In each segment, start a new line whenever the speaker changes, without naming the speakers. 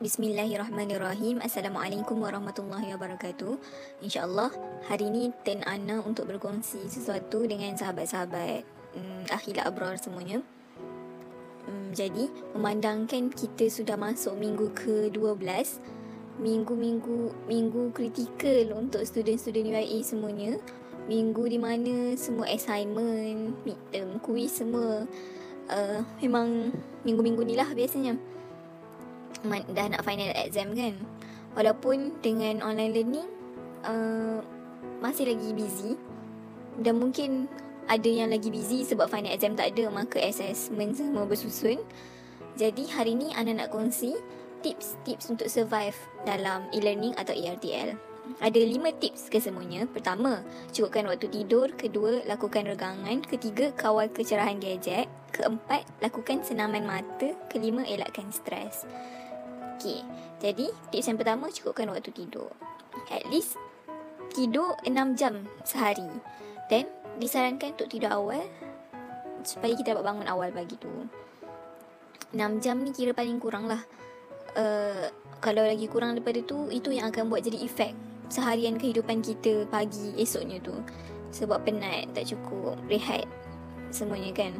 Bismillahirrahmanirrahim. Assalamualaikum warahmatullahi wabarakatuh. InsyaAllah hari ini ten Ana untuk berkongsi sesuatu dengan sahabat-sahabat um, Akhila Abrar semuanya. Um, jadi, memandangkan kita sudah masuk minggu ke-12, minggu-minggu minggu kritikal untuk student-student UIA semuanya, minggu di mana semua assignment, midterm, quiz semua uh, memang minggu-minggu ni lah biasanya dah nak final exam kan walaupun dengan online learning uh, masih lagi busy dan mungkin ada yang lagi busy sebab final exam tak ada maka assessment semua bersusun jadi hari ni Ana nak kongsi tips-tips untuk survive dalam e-learning atau ERTL ada lima tips ke semuanya. Pertama, cukupkan waktu tidur. Kedua, lakukan regangan. Ketiga, kawal kecerahan gadget. Keempat, lakukan senaman mata. Kelima, elakkan stres. Okey. Jadi, tips yang pertama cukupkan waktu tidur. At least tidur 6 jam sehari. Dan disarankan untuk tidur awal supaya kita dapat bangun awal pagi tu. 6 jam ni kira paling kurang lah. Uh, kalau lagi kurang daripada tu, itu yang akan buat jadi efek seharian kehidupan kita pagi esoknya tu. Sebab penat, tak cukup, rehat semuanya kan.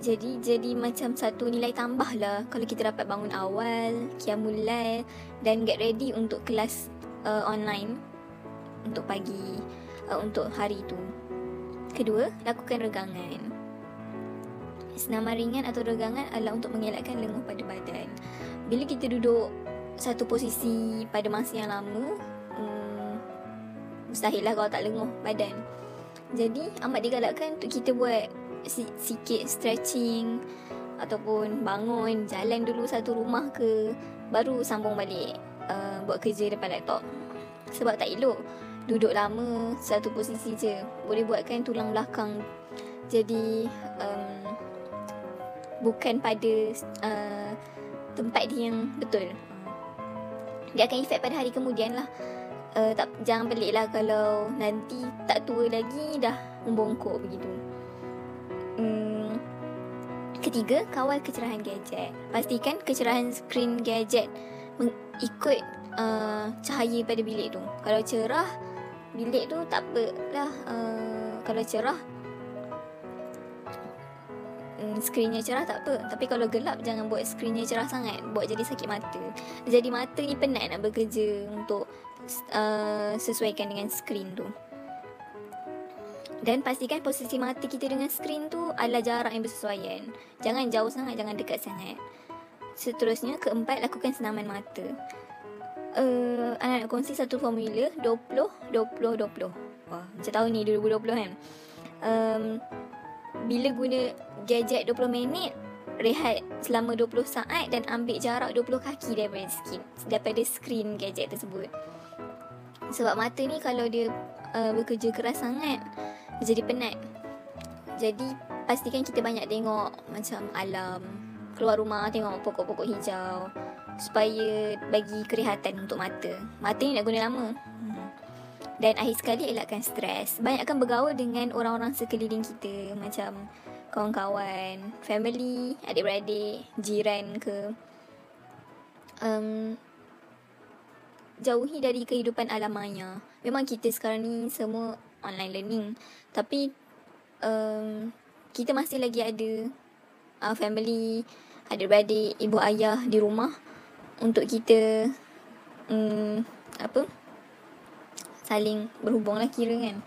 Jadi jadi macam satu nilai tambah lah kalau kita dapat bangun awal, kiamulai dan get ready untuk kelas uh, online untuk pagi uh, untuk hari itu. Kedua, lakukan regangan. Senaman ringan atau regangan adalah untuk mengelakkan lenguh pada badan. Bila kita duduk satu posisi pada masa yang lama, hmm, mustahil lah kalau tak lenguh badan. Jadi amat digalakkan untuk kita buat sikit stretching ataupun bangun jalan dulu satu rumah ke baru sambung balik uh, buat kerja depan laptop. Sebab tak elok duduk lama satu posisi je. Boleh buatkan tulang belakang. Jadi um, bukan pada uh, tempat dia yang betul. Dia akan efek pada hari kemudian lah. Uh, tak, jangan pelik lah kalau nanti tak tua lagi dah membongkok begitu Ketiga, kawal kecerahan gadget. Pastikan kecerahan skrin gadget mengikut uh, cahaya pada bilik tu. Kalau cerah, bilik tu tak apa lah. Uh, kalau cerah, um, skrinnya cerah tak apa. Tapi kalau gelap, jangan buat skrinnya cerah sangat. Buat jadi sakit mata. Jadi mata ni penat nak bekerja untuk uh, sesuaikan dengan skrin tu. Dan pastikan posisi mata kita dengan skrin tu adalah jarak yang bersesuaian. Jangan jauh sangat, jangan dekat sangat. Seterusnya, keempat, lakukan senaman mata. Uh, anak nak kongsi satu formula 20, 20, 20. Wah, macam tahun ni 2020 kan. Um, bila guna gadget 20 minit, rehat selama 20 saat dan ambil jarak 20 kaki daripada skrin, daripada skrin gadget tersebut. Sebab mata ni kalau dia uh, bekerja keras sangat, jadi penat. Jadi pastikan kita banyak tengok macam alam, keluar rumah tengok pokok-pokok hijau supaya bagi kerehatan untuk mata. Mata ni nak guna lama. Dan akhir sekali elakkan stres. Banyakkan bergaul dengan orang-orang sekeliling kita macam kawan-kawan, family, adik-beradik, jiran ke. Um, jauhi dari kehidupan alam maya. Memang kita sekarang ni semua online learning. Tapi um, kita masih lagi ada uh, family adik-beradik ibu ayah di rumah untuk kita um, apa saling berhubung lah kira kan.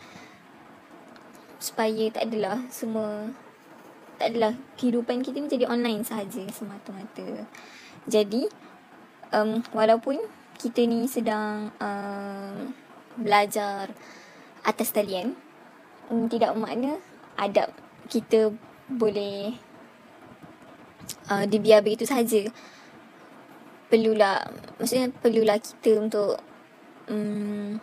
Supaya tak adalah semua tak adalah kehidupan kita ni jadi online sahaja semata-mata. Jadi um, walaupun kita ni sedang um, belajar atas talian. Um, tidak bermakna adab kita boleh uh, dibiar begitu saja perlulah maksudnya perlulah kita untuk um,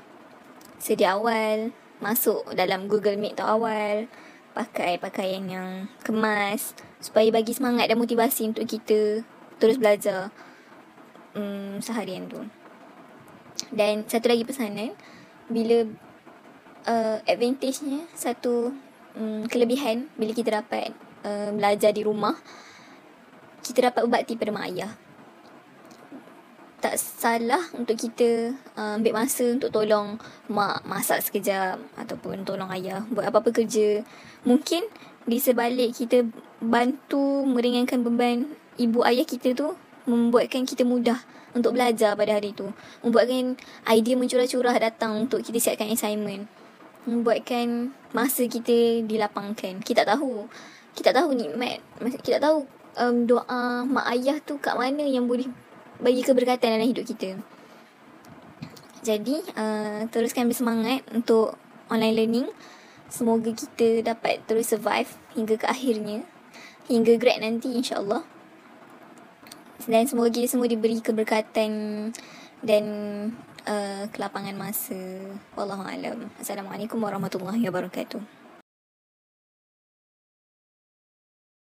sedia awal masuk dalam Google Meet tu awal pakai pakaian yang kemas supaya bagi semangat dan motivasi untuk kita terus belajar um, seharian tu. Dan satu lagi pesanan bila uh, advantage-nya satu um, kelebihan bila kita dapat uh, belajar di rumah kita dapat berbakti pada mak ayah tak salah untuk kita uh, ambil masa untuk tolong mak masak sekejap ataupun tolong ayah buat apa-apa kerja. Mungkin di sebalik kita bantu meringankan beban ibu ayah kita tu membuatkan kita mudah untuk belajar pada hari tu. Membuatkan idea mencurah-curah datang untuk kita siapkan assignment. Membuatkan masa kita dilapangkan. Kita tak tahu. Kita tak tahu nikmat. Kita tak tahu um, doa mak ayah tu kat mana yang boleh bagi keberkatan dalam hidup kita. Jadi, uh, teruskan bersemangat untuk online learning. Semoga kita dapat terus survive hingga ke akhirnya. Hingga grad nanti insyaAllah. Dan semoga kita semua diberi keberkatan dan uh, kelapangan masa. Wallahualam. Assalamualaikum warahmatullahi wabarakatuh.